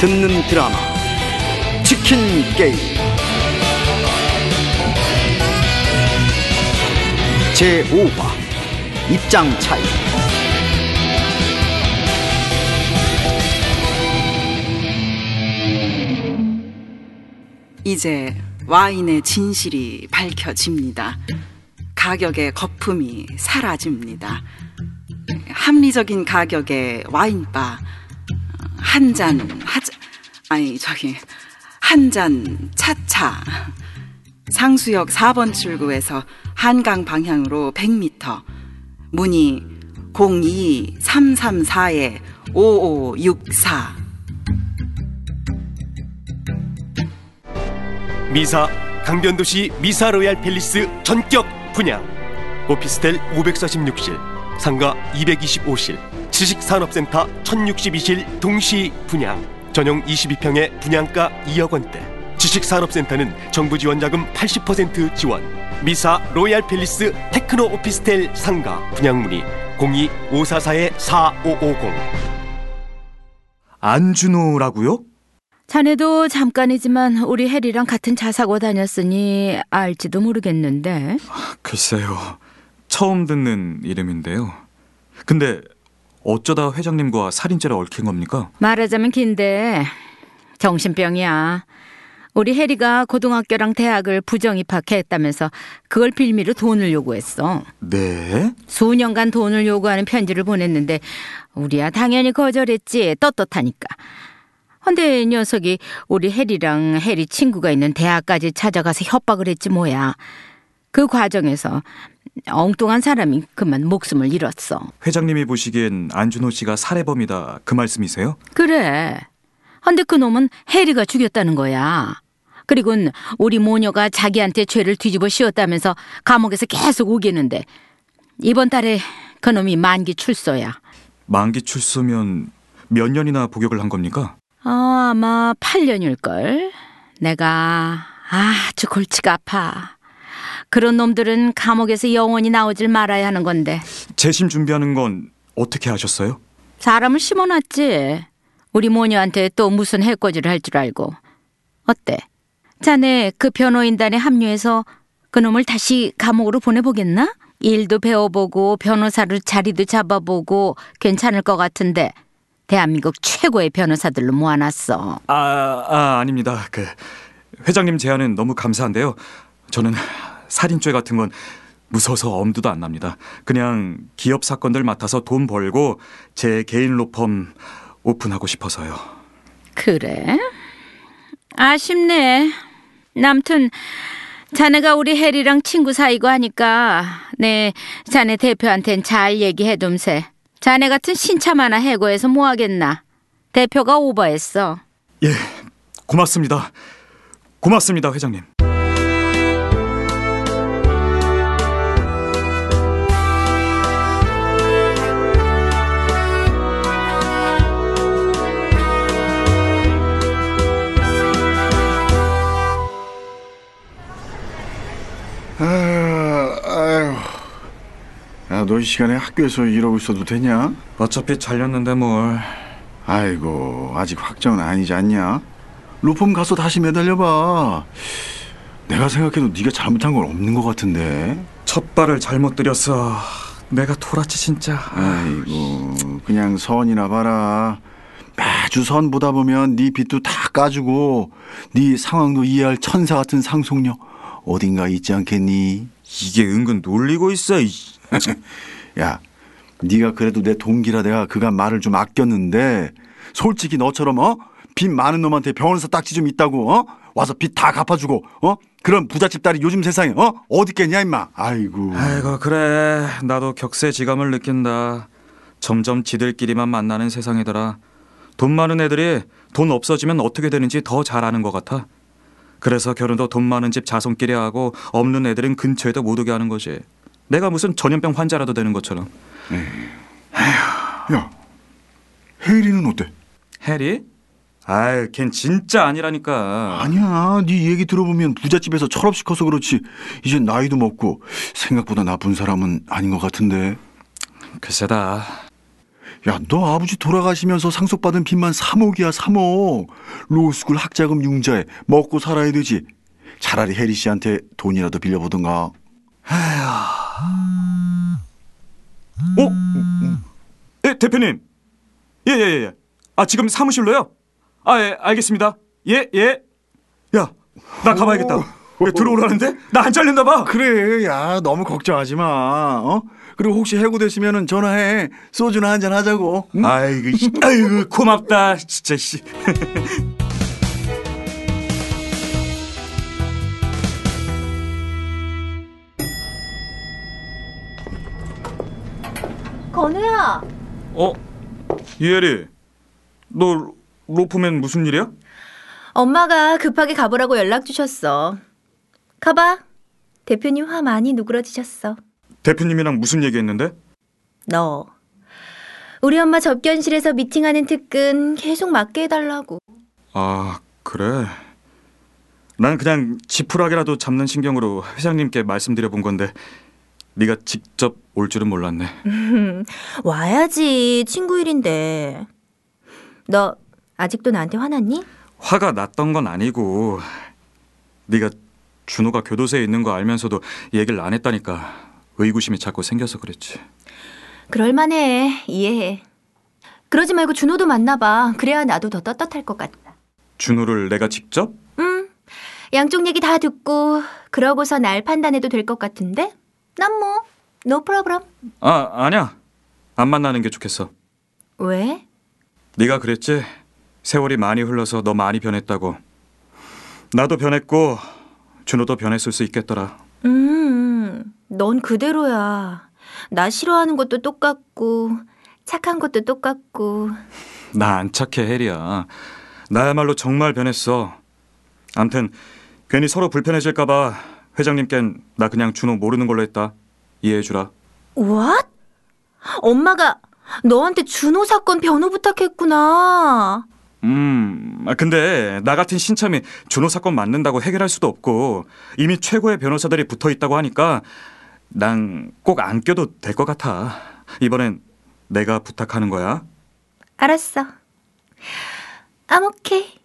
듣는 드라마 치킨 게임 제5화 입장 차이 이제 와인의 진실이 밝혀집니다. 가격의 거품이 사라집니다. 합리적인 가격의 와인바 한 잔 하자 아니 저기 한 잔 차차. 상수역 4번 출구에서 한강 방향으로 100m 문의 02334에 5564 미사 강변도시 미사 로얄 팰리스 전격 분양. 오피스텔 546실 상가 225실 지식산업센터 1062실 동시 분양 전용 22평의 분양가 2억 원대 지식산업센터는 정부 지원 자금 80% 지원 미사 로얄 팰리스 테크노 오피스텔 상가 분양 문의 02-544-4550 안준호라고요? 자네도 잠깐이지만 우리 해리랑 같은 차 타고 다녔으니 알지도 모르겠는데. 글쎄요. 처음 듣는 이름인데요. 근데 어쩌다 회장님과 살인죄를 얽힌 겁니까? 말하자면 긴데 정신병이야. 우리 해리가 고등학교랑 대학을 부정 입학했다면서 그걸 빌미로 돈을 요구했어. 네? 수년간 돈을 요구하는 편지를 보냈는데 우리야 당연히 거절했지. 떳떳하니까. 근데 이 녀석이 우리 해리랑 해리 친구가 있는 대학까지 찾아가서 협박을 했지 뭐야. 그 과정에서 엉뚱한 사람이 그만 목숨을 잃었어. 회장님이 보시기엔 안준호 씨가 살해범이다 그 말씀이세요? 그래. 근데 그 놈은 해리가 죽였다는 거야. 그리곤 우리 모녀가 자기한테 죄를 뒤집어 씌웠다면서 감옥에서 계속 우기는데 이번 달에 그 놈이 만기 출소야. 만기 출소면 몇 년이나 복역을 한 겁니까? 어, 아마 8년일걸. 내가 아주 골치가 아파. 그런 놈들은 감옥에서 영원히 나오질 말아야 하는 건데 재심 준비하는 건 어떻게 하셨어요? 사람을 심어놨지. 우리 모녀한테 또 무슨 해코지를 할 줄 알고. 어때? 자네 그 변호인단에 합류해서 그놈을 다시 감옥으로 보내보겠나? 일도 배워보고 변호사를 자리도 잡아보고 괜찮을 것 같은데 대한민국 최고의 변호사들로 모아놨어. 아, 아 아닙니다. 그 회장님 제안은 너무 감사한데요. 저는 살인죄 같은 건 무서워서 엄두도 안 납니다. 그냥 기업 사건들 맡아서 돈 벌고 제 개인 로펌 오픈하고 싶어서요. 그래? 아쉽네. 남튼 자네가 우리 해리랑 친구 사이고 하니까 네 자네 대표한텐 잘 얘기해둠세. 자네 같은 신참 하나 해고해서 뭐하겠나. 대표가 오버했어. 예, 고맙습니다. 고맙습니다, 회장님. 너 이 시간에 학교에서 이러고 있어도 되냐? 어차피 잘렸는데 뭘. 아이고, 아직 확정은 아니지 않냐? 로펌 가서 다시 매달려봐. 내가 생각해도 네가 잘못한 건 없는 것 같은데. 첫 발을 잘못 들였어. 내가 토라치 진짜. 아이고, 그냥 선이나 봐라. 매주 선 보다 보면 네 빚도 다 까주고 네 상황도 이해할 천사 같은 상속력 어딘가 있지 않겠니? 이게 은근 놀리고 있어. 이. 야, 네가 그래도 내 동기라 내가 그간 말을 좀 아꼈는데 솔직히 너처럼 어? 빚 많은 놈한테 병원에서 딱지 좀 있다고 어? 와서 빚 다 갚아주고 어? 그런 부잣집 딸이 요즘 세상에 어? 어디 있겠냐 임마 아이고 아이고 그래. 나도 격세지감을 느낀다. 점점 지들끼리만 만나는 세상이더라. 돈 많은 애들이 돈 없어지면 어떻게 되는지 더 잘 아는 것 같아. 그래서 결혼도 돈 많은 집 자손끼리 하고 없는 애들은 근처에도 못 오게 하는 거지. 내가 무슨 전염병 환자라도 되는 것처럼. 야 혜리는 어때? 해리? 아유, 걘 진짜 아니라니까. 아니야 네 얘기 들어보면 부잣집에서 철없이 커서 그렇지 이제 나이도 먹고 생각보다 나쁜 사람은 아닌 것 같은데 글쎄다. 야, 너 아버지 돌아가시면서 상속받은 빚만 3억이야, 3억. 로스쿨 학자금 융자에 먹고 살아야 되지. 차라리 혜리 씨한테 돈이라도 빌려보든가. 어? 예, 대표님. 예, 예, 예. 아, 지금 사무실로요? 아, 예, 알겠습니다. 예, 예. 야, 나 가봐야겠다. 왜 들어오라는데? 나 안 잘렸나 봐. 그래, 야, 너무 걱정하지 마. 어? 그리고 혹시 해고됐으면 전화해. 소주나 한잔 하자고. 응? 아이고, 씨. 아이고, 고맙다. 진짜 씨. 건우야. 어? 이혜리. 너 로프맨 무슨 일이야? 엄마가 급하게 가보라고 연락 주셨어. 가봐. 대표님 화 많이 누그러지셨어. 대표님이랑 무슨 얘기했는데? 너. 우리 엄마 접견실에서 미팅하는 특근 계속 맡게 해달라고. 아, 그래. 난 그냥 지푸라기라도 잡는 신경으로 회장님께 말씀드려 본 건데 네가 직접 올 줄은 몰랐네. 와야지. 친구 일인데. 너 아직도 나한테 화났니? 화가 났던 건 아니고 네가 준호가 교도소에 있는 거 알면서도 얘기를 안 했다니까 의구심이 자꾸 생겨서 그랬지. 그럴만해. 이해해. 그러지 말고 준호도 만나봐. 그래야 나도 더 떳떳할 것 같다. 준호를 내가 직접? 응. 양쪽 얘기 다 듣고 그러고서 날 판단해도 될 것 같은데? 난 뭐, 노 프로브럼. 아, 아니야. 안 만나는 게 좋겠어. 왜? 네가 그랬지? 세월이 많이 흘러서 너 많이 변했다고. 나도 변했고 준호도 변했을 수 있겠더라. 음, 넌 그대로야. 나 싫어하는 것도 똑같고, 착한 것도 똑같고. 나 안 착해 혜리야. 나야말로 정말 변했어. 암튼 괜히 서로 불편해질까 봐 회장님껜 나 그냥 준호 모르는 걸로 했다. 이해해주라. What? 엄마가 너한테 준호 사건 변호 부탁했구나. 음, 아, 근데 나 같은 신참이 준호 사건 맞는다고 해결할 수도 없고 이미 최고의 변호사들이 붙어 있다고 하니까 난 꼭 안 껴도 될 것 같아. 이번엔 내가 부탁하는 거야. 알았어. I'm okay.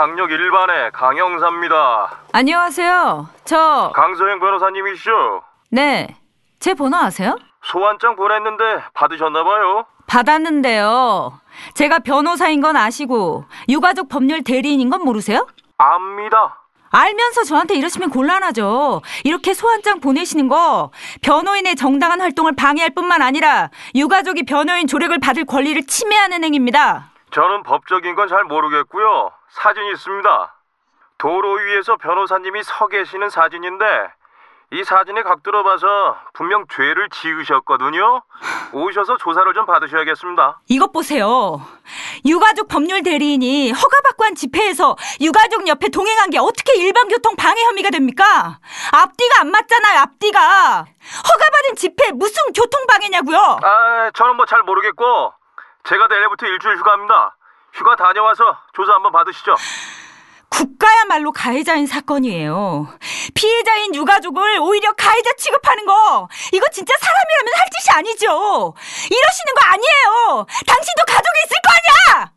강력 1반의 강영사입니다. 안녕하세요. 저, 강서영 변호사님이시죠? 네. 제 번호 아세요? 소환장 보냈는데 받으셨나봐요. 받았는데요. 제가 변호사인 건 아시고, 유가족 법률 대리인인 건 모르세요? 압니다. 알면서 저한테 이러시면 곤란하죠. 이렇게 소환장 보내시는 거 변호인의 정당한 활동을 방해할 뿐만 아니라 유가족이 변호인 조력을 받을 권리를 침해하는 행위입니다. 저는 법적인 건 잘 모르겠고요. 사진이 있습니다. 도로 위에서 변호사님이 서 계시는 사진인데 이 사진의 각도로 봐서 분명 죄를 지으셨거든요. 오셔서 조사를 좀 받으셔야겠습니다. 이것 보세요. 유가족 법률 대리인이 허가받고 한 집회에서 유가족 옆에 동행한 게 어떻게 일반 교통 방해 혐의가 됩니까? 앞뒤가 안 맞잖아요, 앞뒤가. 허가받은 집회 무슨 교통 방해냐고요? 아, 저는 뭐 잘 모르겠고 제가 내일부터 일주일 휴가입니다. 휴가 다녀와서 조사 한번 받으시죠. 국가야말로 가해자인 사건이에요. 피해자인 유가족을 오히려 가해자 취급하는 거 이거 진짜 사람이라면 할 짓이 아니죠. 이러시는 거 아니에요. 당신도 가족이 있을 거 아니야.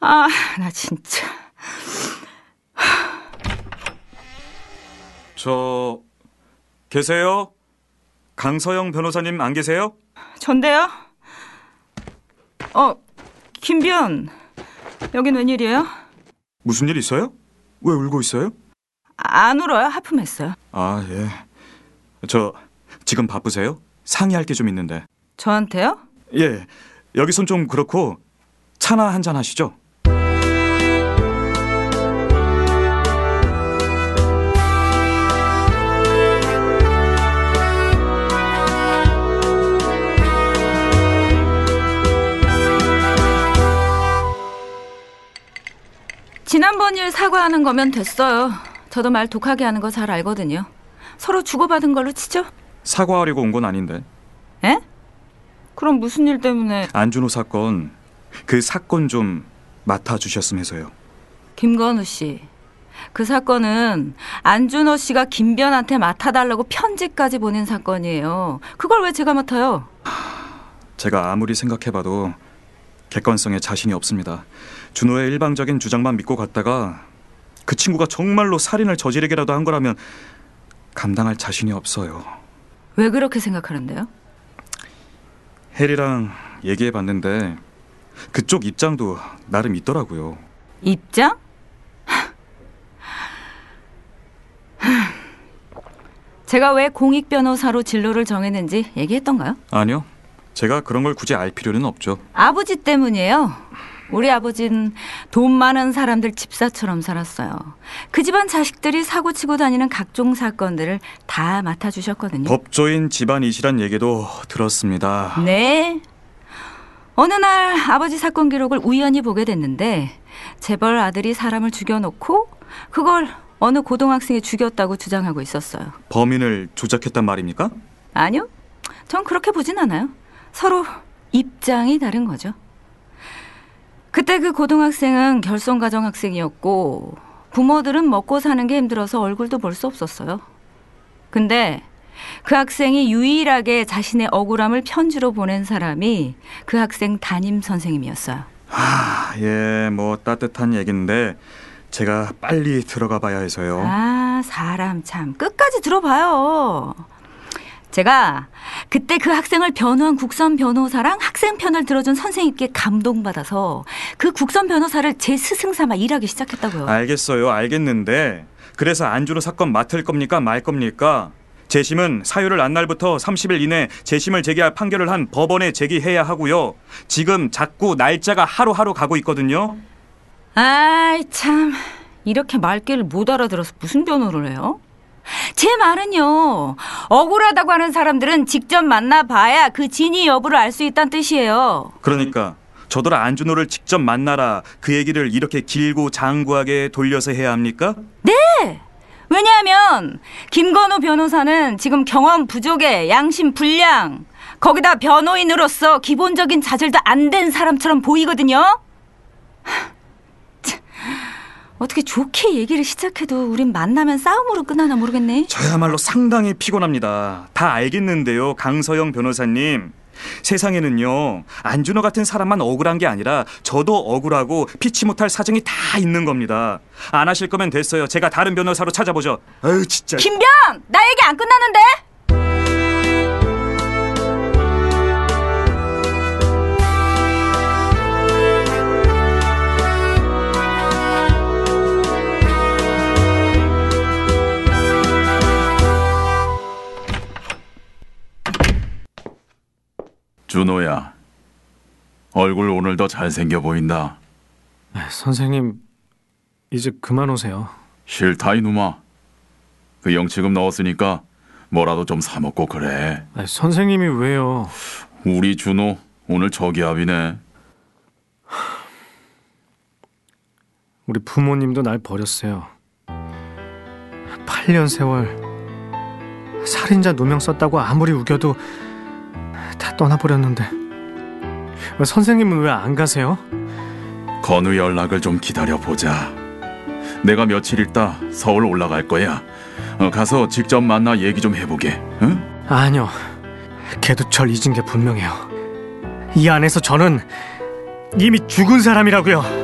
아, 나 진짜. 저 계세요? 강서영 변호사님 안 계세요? 전데요? 어, 김변. 여긴 웬일이에요? 무슨 일 있어요? 왜 울고 있어요? 안 울어요? 하품했어요. 아, 예. 저 지금 바쁘세요? 상의할 게 좀 있는데. 저한테요? 예. 여기선 좀 그렇고 차나 한 잔 하시죠. 지난번 일 사과하는 거면 됐어요. 저도 말 독하게 하는 거 잘 알거든요. 서로 주고받은 걸로 치죠? 사과하려고 온 건 아닌데. 에? 그럼 무슨 일 때문에 안준호 사건 그 사건 좀 맡아 주셨으면서요. 김건우 씨. 그 사건은 안준호 씨가 김변한테 맡아달라고 편지까지 보낸 사건이에요. 그걸 왜 제가 맡아요? 제가 아무리 생각해봐도 객관성에 자신이 없습니다. 준호의 일방적인 주장만 믿고 갔다가 그 친구가 정말로 살인을 저지르기라도 한 거라면 감당할 자신이 없어요. 왜 그렇게 생각하는데요? 혜리랑 얘기해 봤는데 그쪽 입장도 나름 있더라고요. 입장? 제가 왜 공익 변호사로 진로를 정했는지 얘기했던가요? 아니요. 제가 그런 걸 굳이 알 필요는 없죠. 아버지 때문이에요. 우리 아버진 돈 많은 사람들 집사처럼 살았어요. 그 집안 자식들이 사고 치고 다니는 각종 사건들을 다 맡아주셨거든요. 법조인 집안이시란 얘기도 들었습니다. 네. 어느 날 아버지 사건 기록을 우연히 보게 됐는데 재벌 아들이 사람을 죽여놓고 그걸 어느 고등학생이 죽였다고 주장하고 있었어요. 범인을 조작했단 말입니까? 아니요. 전 그렇게 보진 않아요. 서로 입장이 다른 거죠. 그때 그 고등학생은 결손가정 학생이었고 부모들은 먹고 사는 게 힘들어서 얼굴도 볼 수 없었어요. 근데 그 학생이 유일하게 자신의 억울함을 편지로 보낸 사람이 그 학생 담임 선생님이었어요. 아, 예, 뭐 따뜻한 얘긴데 제가 빨리 들어가 봐야 해서요. 아, 사람 참 끝까지 들어봐요. 제가 그때 그 학생을 변호한 국선 변호사랑 학생 편을 들어준 선생님께 감동받아서 그 국선 변호사를 제 스승 삼아 일하기 시작했다고요. 알겠어요, 알겠는데 그래서 안준호 사건 맡을 겁니까 말 겁니까? 재심은 사유를 안 날부터 30일 이내 재심을 제기할 판결을 한 법원에 제기해야 하고요. 지금 자꾸 날짜가 하루하루 가고 있거든요. 아이 참 이렇게 말귀를 못 알아들어서 무슨 변호를 해요? 제 말은요 억울하다고 하는 사람들은 직접 만나봐야 그 진위 여부를 알 수 있다는 뜻이에요. 그러니까 저더러 안준호를 직접 만나라 그 얘기를 이렇게 길고 장구하게 돌려서 해야 합니까? 왜냐하면 김건우 변호사는 지금 경험 부족에 양심 불량 거기다 변호인으로서 기본적인 자질도 안 된 사람처럼 보이거든요. 어떻게 좋게 얘기를 시작해도 우린 만나면 싸움으로 끝나나 모르겠네. 저야말로 상당히 피곤합니다. 다 알겠는데요, 강서영 변호사님. 세상에는요, 안준호 같은 사람만 억울한 게 아니라 저도 억울하고 피치 못할 사정이 다 있는 겁니다. 안 하실 거면 됐어요. 제가 다른 변호사로 찾아보죠. 아유, 진짜. 김변, 나 얘기 안 끝났는데. 준호야, 얼굴 오늘 더 잘생겨 보인다. 선생님 이제 그만 오세요. 싫다 이놈아. 그 영치금 넣었으니까 뭐라도 좀 사 먹고 그래. 아니, 선생님이 왜요? 우리 준호 오늘 저기압이네. 우리 부모님도 날 버렸어요. 8년 세월 살인자 누명 썼다고 아무리 우겨도 다 떠나버렸는데 왜 선생님은 왜 안 가세요? 건우 연락을 좀 기다려 보자. 내가 며칠 있다 서울 올라갈 거야. 어, 가서 직접 만나 얘기 좀 해보게. 응? 아니요. 걔도 절 잊은 게 분명해요. 이 안에서 저는 이미 죽은 사람이라고요.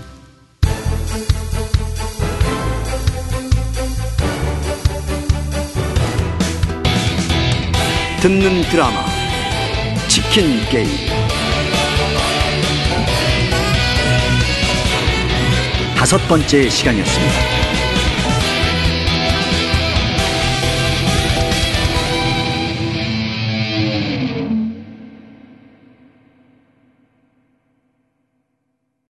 듣는 드라마 치킨 게임 다섯 번째 시간이었습니다.